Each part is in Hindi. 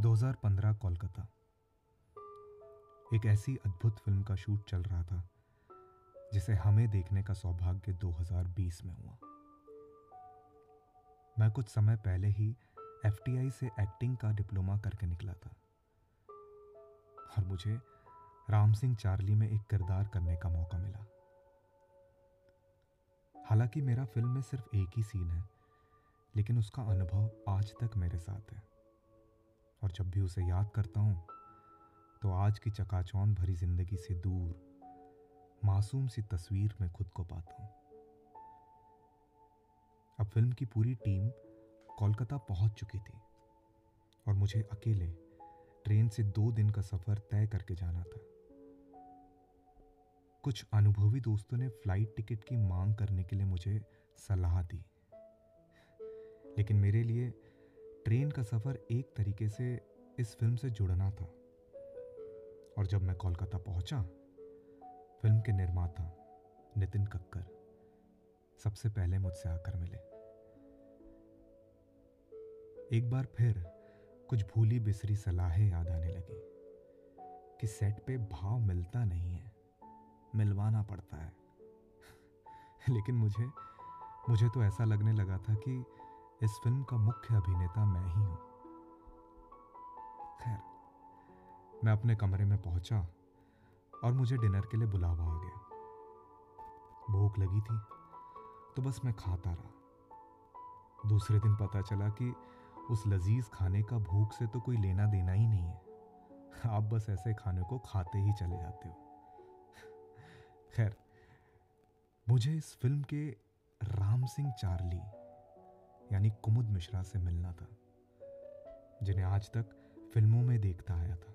2015 कोलकाता। एक ऐसी अद्भुत फ़िल्म का शूट चल रहा था, जिसे हमें देखने का सौभाग्य 2020 में हुआ। मैं कुछ समय पहले ही एफटीआई से एक्टिंग का डिप्लोमा करके निकला था। और मुझे राम सिंह चार्ली में एक किरदार करने का मौका मिला। हालाँकि मेरा फ़िल्म में सिर्फ़ एक ही सीन है, लेकिन उसका अनुभव आज तक मेरे साथ है। और जब भी उसे याद करता हूँ तो आज की चकाचौंध भरी ज़िंदगी से दूर, मासूम सी तस्वीर में खुद को पाता हूँ। अब फ़िल्म की पूरी टीम कोलकाता पहुँच चुकी थी और मुझे अकेले ट्रेन से दो दिन का सफ़र तय करके जाना था। कुछ अनुभवी दोस्तों ने फ़्लाइट टिकट की मांग करने के लिए मुझे सलाह दी, लेकिन मेरे लिए ट्रेन का सफ़र एक तरीके से इस फ़िल्म से जुड़ना था। और जब मैं कोलकाता पहुँचा, फ़िल्म के निर्माता नितिन कक्कर सबसे पहले मुझसे आकर मिले। एक बार फिर कुछ भूली बिसरी सलाहें याद आने लगी कि सेट पे भाव मिलता नहीं है, मिलवाना पड़ता है। लेकिन मुझे मुझे तो ऐसा लगने लगा था कि इस फ़िल्म का मुख्य अभिनेता मैं ही हूँ। खैर, मैं अपने कमरे में पहुँचा और मुझे डिनर के लिए बुलावा आ गया। भूख लगी थी तो बस मैं खाता रहा। दूसरे दिन पता चला कि उस लजीज खाने का भूख से तो कोई लेना देना ही नहीं है। आप बस ऐसे खाने को खाते ही चले जाते हो। खैर, मुझे इस फ़िल्म के राम सिंह चार्ली यानी कुमुद मिश्रा से मिलना था, जिन्हें आज तक फ़िल्मों में देखता आया था।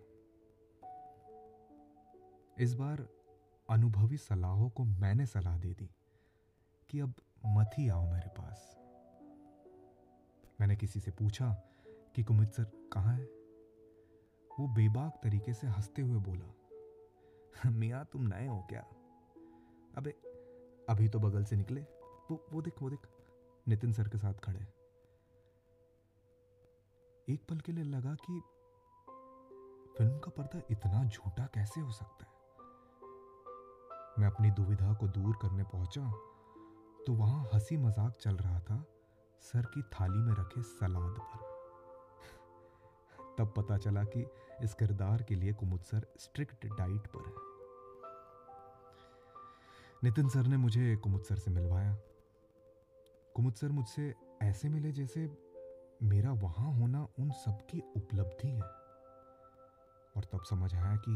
इस बार अनुभवी सलाहों को मैंने सलाह दे दी कि अब मत ही आओ मेरे पास। मैंने किसी से पूछा कि कुमुद सर कहाँ है? वो बेबाक तरीके से हँसते हुए बोला, मियाँ, तुम नए हो क्या? अबे, अभी तो बगल से निकले। वो वो देख वो देख। नितिन सर के साथ खड़े। एक पल के लिए लगा कि फ़िल्म का पर्दा इतना झूठा कैसे हो सकता है? मैं अपनी दुविधा को दूर करने पहुँचा तो वहाँ हँसी मज़ाक चल रहा था, सर की थाली में रखे सलाद पर। तब पता चला कि इस किरदार के लिए कुमुद सर स्ट्रिक्ट डाइट पर है। नितिन सर ने मुझे कुमुद सर से मिलवाया। कुमुद सर मुझसे ऐसे मिले जैसे मेरा वहाँ होना उन सबकी उपलब्धि है। और तब समझ आया कि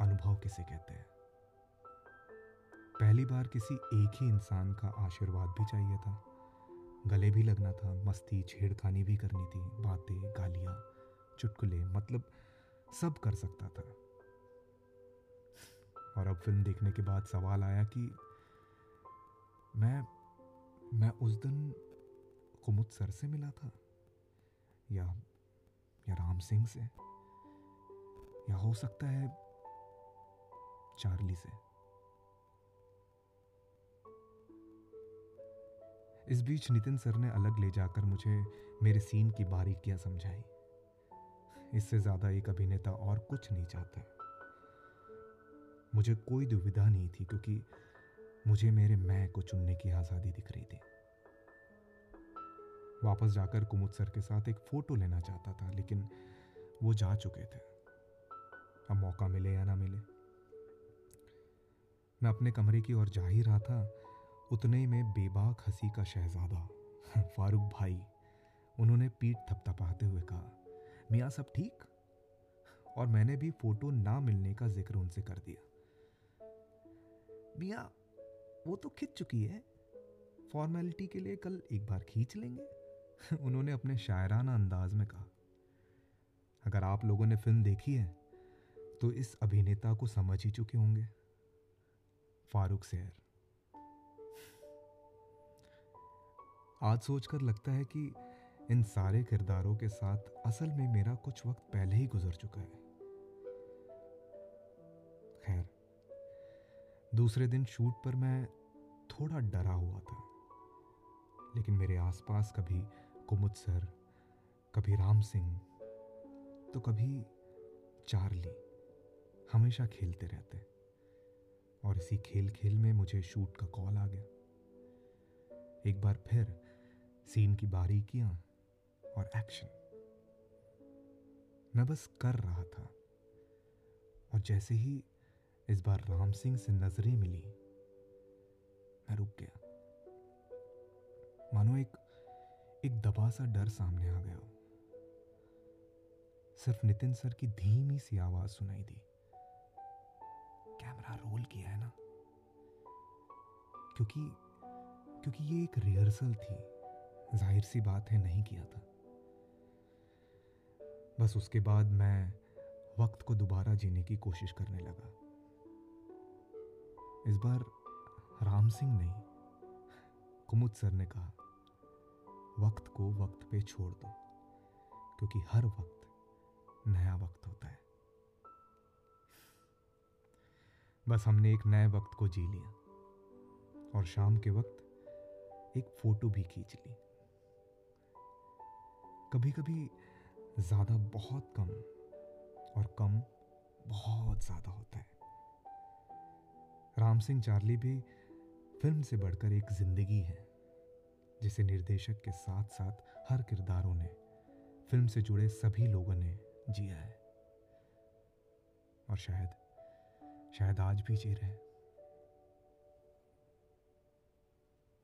अनुभव किसे कहते हैं। पहली बार किसी एक ही इंसान का आशीर्वाद भी चाहिए था। गले भी लगना था, मस्ती, छेड़खानी भी करनी थी, बातें, गालियाँ, चुटकुले मतलब सब कर सकता था। और अब फ़िल्म देखने के बाद सवाल आया कि मैं मैं उस दिन कुमुद सर से मिला था, या या राम सिंह से, या हो सकता है चार्ली से। इस बीच नितिन सर ने अलग ले जाकर मुझे मेरे सीन की बारीकियाँ समझाई। इससे ज़्यादा एक अभिनेता और कुछ नहीं चाहता। मुझे कोई दुविधा नहीं थी, क्योंकि मुझे मेरे मैं को चुनने की आज़ादी दिख रही थी। वापस जाकर कुमुद सर के साथ एक फ़ोटो लेना चाहता था, लेकिन वो जा चुके थे। अब मौका मिले या ना मिले। मैं अपने कमरे की ओर जा ही रहा था। उतने ही में बेबाक हँसी का शहजादा, फारूक भाई, उन्होंने पीठ थपथपाते हुए कहा, मियाँ, सब ठीक? और मैंने भी फ़ोटो ना मिलने का ज़िक्र उनसे कर दिया। मियाँ वो तो खिंच चुकी है। फॉर्मेलिटी के लिए कल एक बार खींच लेंगे। उन्होंने अपने शायराना अंदाज में कहा। अगर आप लोगों ने फ़िल्म देखी है तो इस अभिनेता को समझ ही चुके होंगे। फारूक सेर आज सोचकर लगता है कि इन सारे किरदारों के साथ असल में मेरा कुछ वक्त पहले ही गुजर चुका है। खैर दूसरे दिन शूट पर मैं थोड़ा डरा हुआ था। लेकिन मेरे आसपास कभी कुमुद सर, कभी राम सिंह तो कभी चार्ली हमेशा खेलते रहते। और इसी खेल खेल में मुझे शूट का कॉल आ गया। एक बार फिर सीन की बारीकियाँ और एक्शन। मैं बस कर रहा था। और जैसे ही इस बार राम सिंह से नज़रें मिली। मैं रुक गया। मानो एक एक दबा सा डर सामने आ गया सिर्फ़ नितिन सर की धीमी सी आवाज़ सुनाई दी। कैमरा रोल किया है ना? क्योंकि क्योंकि ये एक रिहर्सल थी। ज़ाहिर सी बात है, नहीं किया था। बस उसके बाद मैं वक्त को दोबारा जीने की कोशिश करने लगा। इस बार राम सिंह नहीं, कुमुद सर ने कहा, वक्त को वक्त पे छोड़ दो, क्योंकि हर वक्त नया वक्त होता है। बस हमने एक नए वक्त को जी लिया और शाम के वक्त एक फ़ोटो भी खींच ली। कभी कभी ज़्यादा बहुत कम और कम बहुत ज़्यादा होता है। राम सिंह चार्ली भी फ़िल्म से बढ़कर एक ज़िंदगी है, जिसे निर्देशक के साथ साथ हर किरदारों ने, फ़िल्म से जुड़े सभी लोगों ने जिया है। और शायद शायद आज भी जी रहे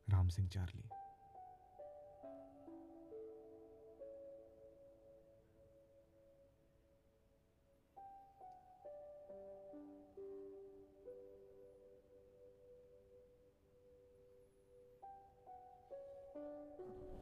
राम सिंह चार्ली।